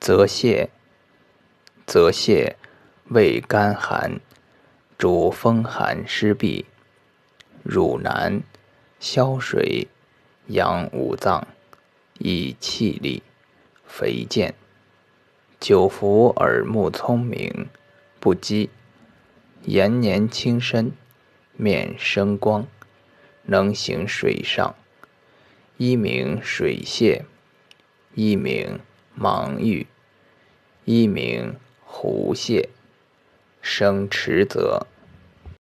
泽泻，泽泻，味甘寒，主风寒湿痹。汝南，消水，养五脏，益气力，肥健。久服耳目聪明，不饥。延年轻身，面生光，能行水上。一名水泻，一名芒郁，一名胡泻。生迟则